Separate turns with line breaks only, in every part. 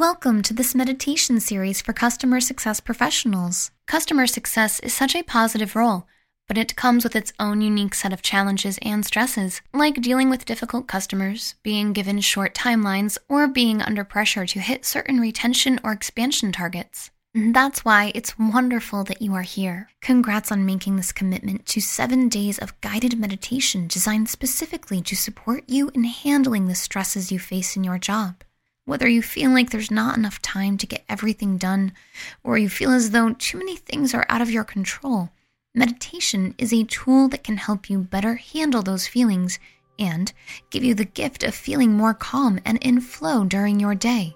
Welcome to this meditation series for customer success professionals. Customer success is such a positive role, but it comes with its own unique set of challenges and stresses, like dealing with difficult customers, being given short timelines, or being under pressure to hit certain retention or expansion targets. That's why it's wonderful that you are here. Congrats on making this commitment to seven days of guided meditation designed specifically to support you in handling the stresses you face in your job. Whether you feel like there's not enough time to get everything done, or you feel as though too many things are out of your control, meditation is a tool that can help you better handle those feelings and give you the gift of feeling more calm and in flow during your day.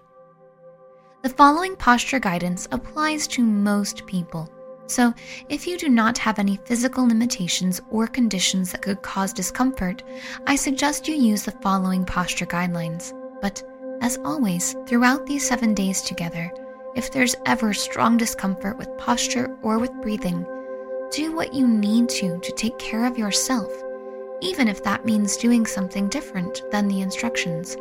The following posture guidance applies to most people. So, if you do not have any physical limitations or conditions that could cause discomfort, I suggest you use the following posture guidelines. But as always, throughout these seven days together, if there's ever strong discomfort with posture or with breathing, do what you need to to take care of yourself, even if that means doing something different than the instructions.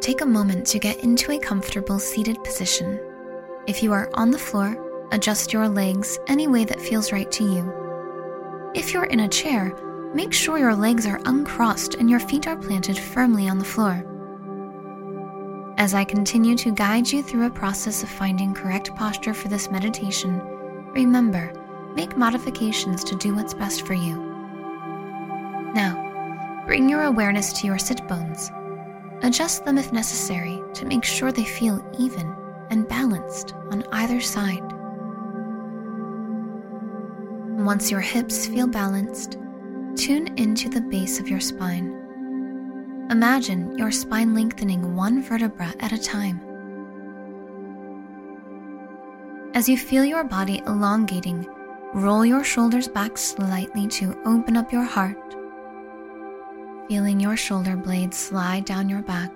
Take a moment to get into a comfortable seated position. If you are on the floor, adjust your legs any way that feels right to you. If you're in a chair, make sure your legs are uncrossed and your feet are planted firmly on the floor. As I continue to guide you through a process of finding correct posture for this meditation, remember, make modifications to do what's best for you. Now, bring your awareness to your sit bones. Adjust them if necessary to make sure they feel even and balanced on either side. Once your hips feel balanced, tune into the base of your spine. Imagine your spine lengthening one vertebra at a time. As you feel your body elongating, roll your shoulders back slightly to open up your heart, feeling your shoulder blades slide down your back,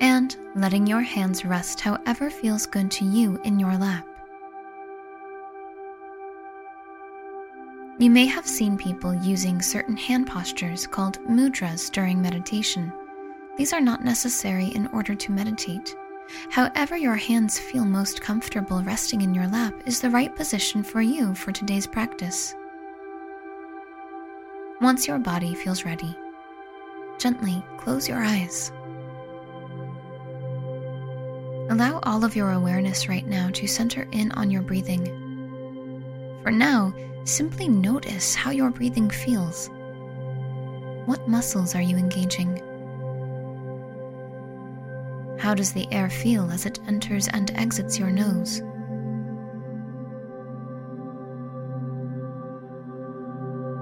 and letting your hands rest however feels good to you in your lap. You may have seen people using certain hand postures called mudras during meditation. These are not necessary in order to meditate. However, your hands feel most comfortable resting in your lap is the right position for you for today's practice. Once your body feels ready, gently close your eyes. Allow all of your awareness right now to center in on your breathing. For now, Simply notice how your breathing feels. What muscles are you engaging? How does the air feel as it enters and exits your nose?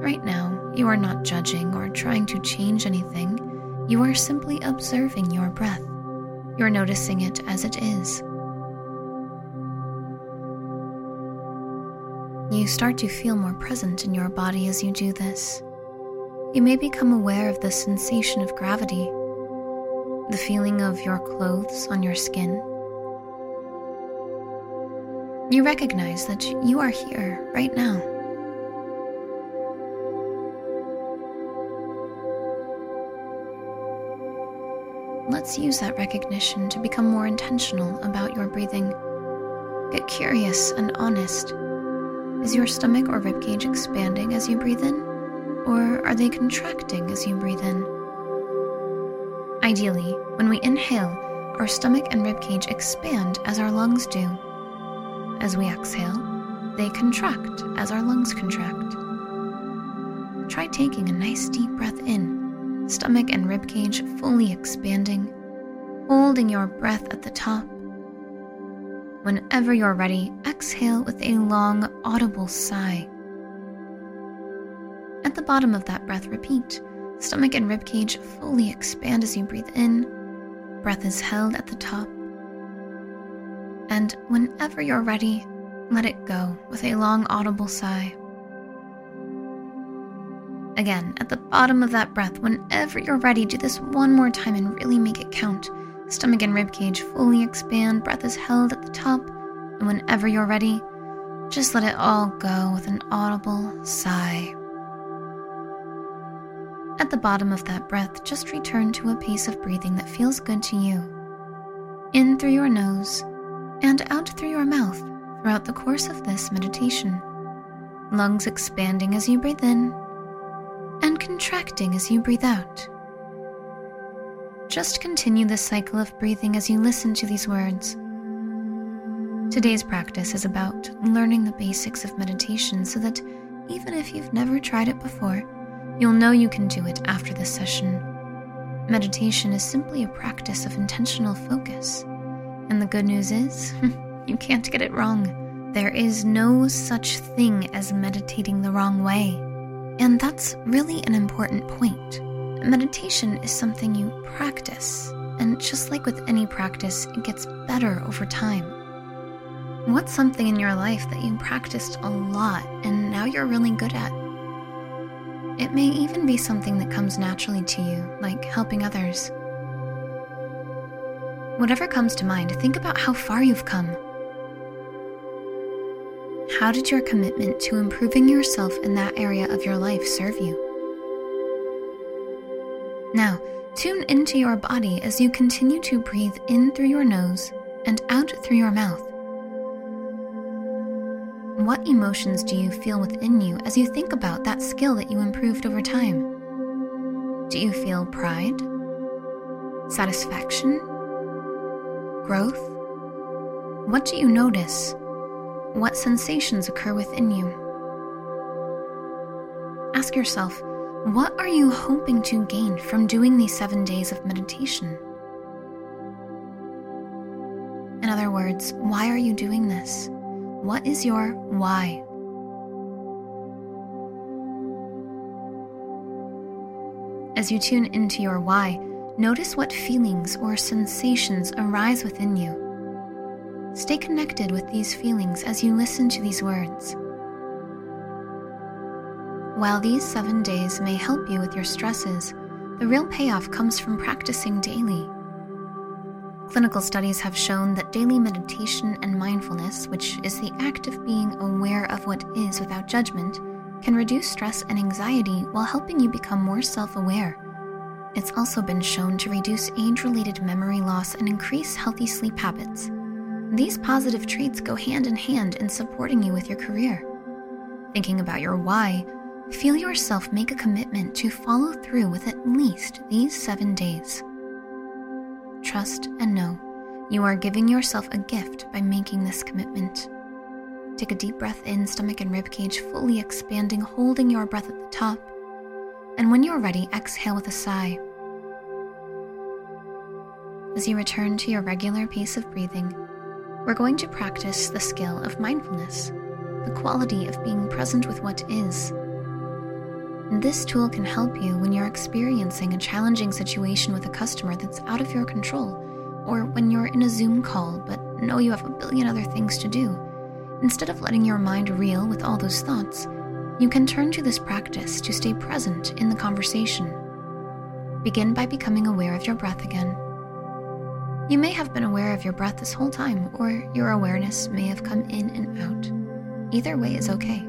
Right now, you are not judging or trying to change anything. You are simply observing your breath. You're noticing it as it is. You start to feel more present in your body as you do this. You may become aware of the sensation of gravity, the feeling of your clothes on your skin. You recognize that you are here right now. Let's use that recognition to become more intentional about your breathing. Get curious and honest. Is your stomach or ribcage expanding as you breathe in? Or are they contracting as you breathe in? Ideally, when we inhale, our stomach and ribcage expand as our lungs do. As we exhale, they contract as our lungs contract. Try taking a nice deep breath in, stomach and ribcage fully expanding, holding your breath at the top Whenever you're ready, exhale with a long, audible sigh. At the bottom of that breath, repeat. Stomach and ribcage fully expand as you breathe in. Breath is held at the top. And whenever you're ready, let it go with a long, audible sigh. Again, at the bottom of that breath, whenever you're ready, do this one more time and really make it count. Stomach and ribcage fully expand, breath is held at the top, and whenever you're ready, just let it all go with an audible sigh. At the bottom of that breath, just return to a pace of breathing that feels good to you. in through your nose and out through your mouth throughout the course of this meditation. Lungs expanding as you breathe in and contracting as you breathe out. Just continue this cycle of breathing as you listen to these words. Today's practice is about learning the basics of meditation so that even if you've never tried it before, you'll know you can do it after this session. Meditation is simply a practice of intentional focus. And the good news is, you can't get it wrong. There is no such thing as meditating the wrong way. And that's really an important point. Meditation is something you practice, and just like with any practice, it gets better over time. What's something in your life that you practiced a lot and now you're really good at? It may even be something that comes naturally to you, like helping others. Whatever comes to mind, think about how far you've come. How did your commitment to improving yourself in that area of your life serve you? Now, tune into your body as you continue to breathe in through your nose and out through your mouth. What emotions do you feel within you as you think about that skill that you improved over time? Do you feel pride? Satisfaction? Growth? What do you notice? What sensations occur within you? Ask yourself, what are you hoping to gain from doing these seven days of meditation? In other words, why are you doing this? What is your why? As you tune into your why, notice what feelings or sensations arise within you. Stay connected with these feelings as you listen to these words. While these seven days may help you with your stresses, the real payoff comes from practicing daily. Clinical studies have shown that daily meditation and mindfulness, which is the act of being aware of what is without judgment, can reduce stress and anxiety while helping you become more self aware. It's also been shown to reduce age related memory loss and increase healthy sleep habits. These positive traits go hand in hand in supporting you with your career. Thinking about your why, Feel yourself make a commitment to follow through with at least these seven days. Trust and know you are giving yourself a gift by making this commitment. Take a deep breath in, stomach and ribcage fully expanding, holding your breath at the top. And when you're ready, exhale with a sigh. As you return to your regular pace of breathing, we're going to practice the skill of mindfulness, the quality of being present with what is this tool can help you when you're experiencing a challenging situation with a customer that's out of your control, or when you're in a Zoom call but know you have a billion other things to do. Instead of letting your mind reel with all those thoughts, you can turn to this practice to stay present in the conversation. Begin by becoming aware of your breath again. You may have been aware of your breath this whole time, or your awareness may have come in and out. Either way is okay.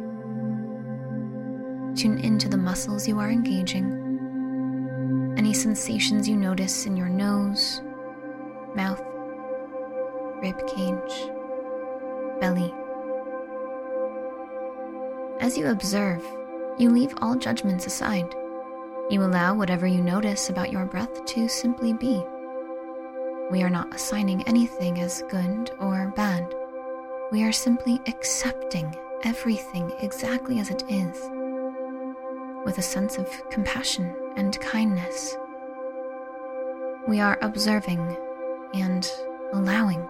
Tune into the muscles you are engaging, any sensations you notice in your nose, mouth, rib cage, belly. As you observe, you leave all judgments aside. You allow whatever you notice about your breath to simply be. We are not assigning anything as good or bad. We are simply accepting everything exactly as it is with a sense of compassion and kindness. We are observing and allowing.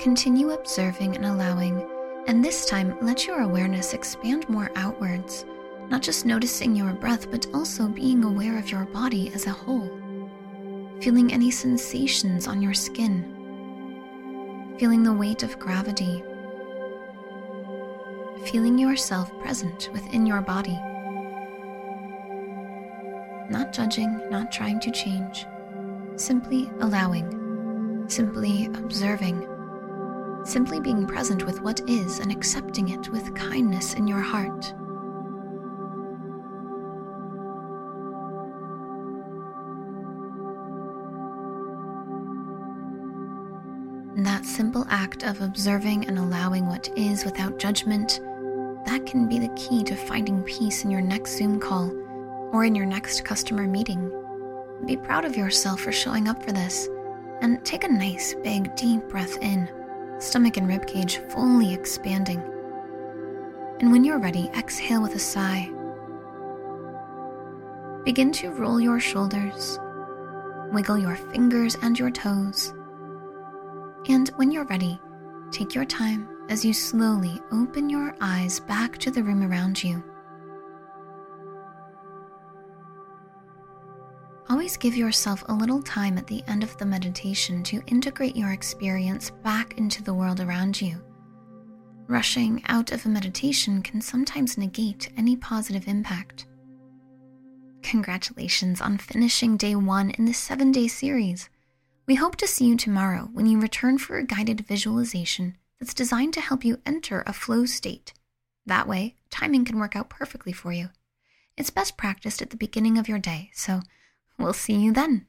Continue observing and allowing, and this time let your awareness expand more outwards, not just noticing your breath, but also being aware of your body as a whole. Feeling any sensations on your skin, feeling the weight of gravity feeling yourself present within your body. Not judging, not trying to change, simply allowing, simply observing, simply being present with what is and accepting it with kindness in your heart. That simple act of observing and allowing what is without judgment, that can be the key to finding peace in your next Zoom call or in your next customer meeting. Be proud of yourself for showing up for this and take a nice, big, deep breath in, stomach and ribcage fully expanding. And when you're ready, exhale with a sigh. Begin to roll your shoulders, wiggle your fingers and your toes. And when you're ready, take your time as you slowly open your eyes back to the room around you. Always give yourself a little time at the end of the meditation to integrate your experience back into the world around you. Rushing out of a meditation can sometimes negate any positive impact. Congratulations on finishing day one in the seven day series. We hope to see you tomorrow when you return for a guided visualization that's designed to help you enter a flow state. That way, timing can work out perfectly for you. It's best practiced at the beginning of your day, so We'll see you then.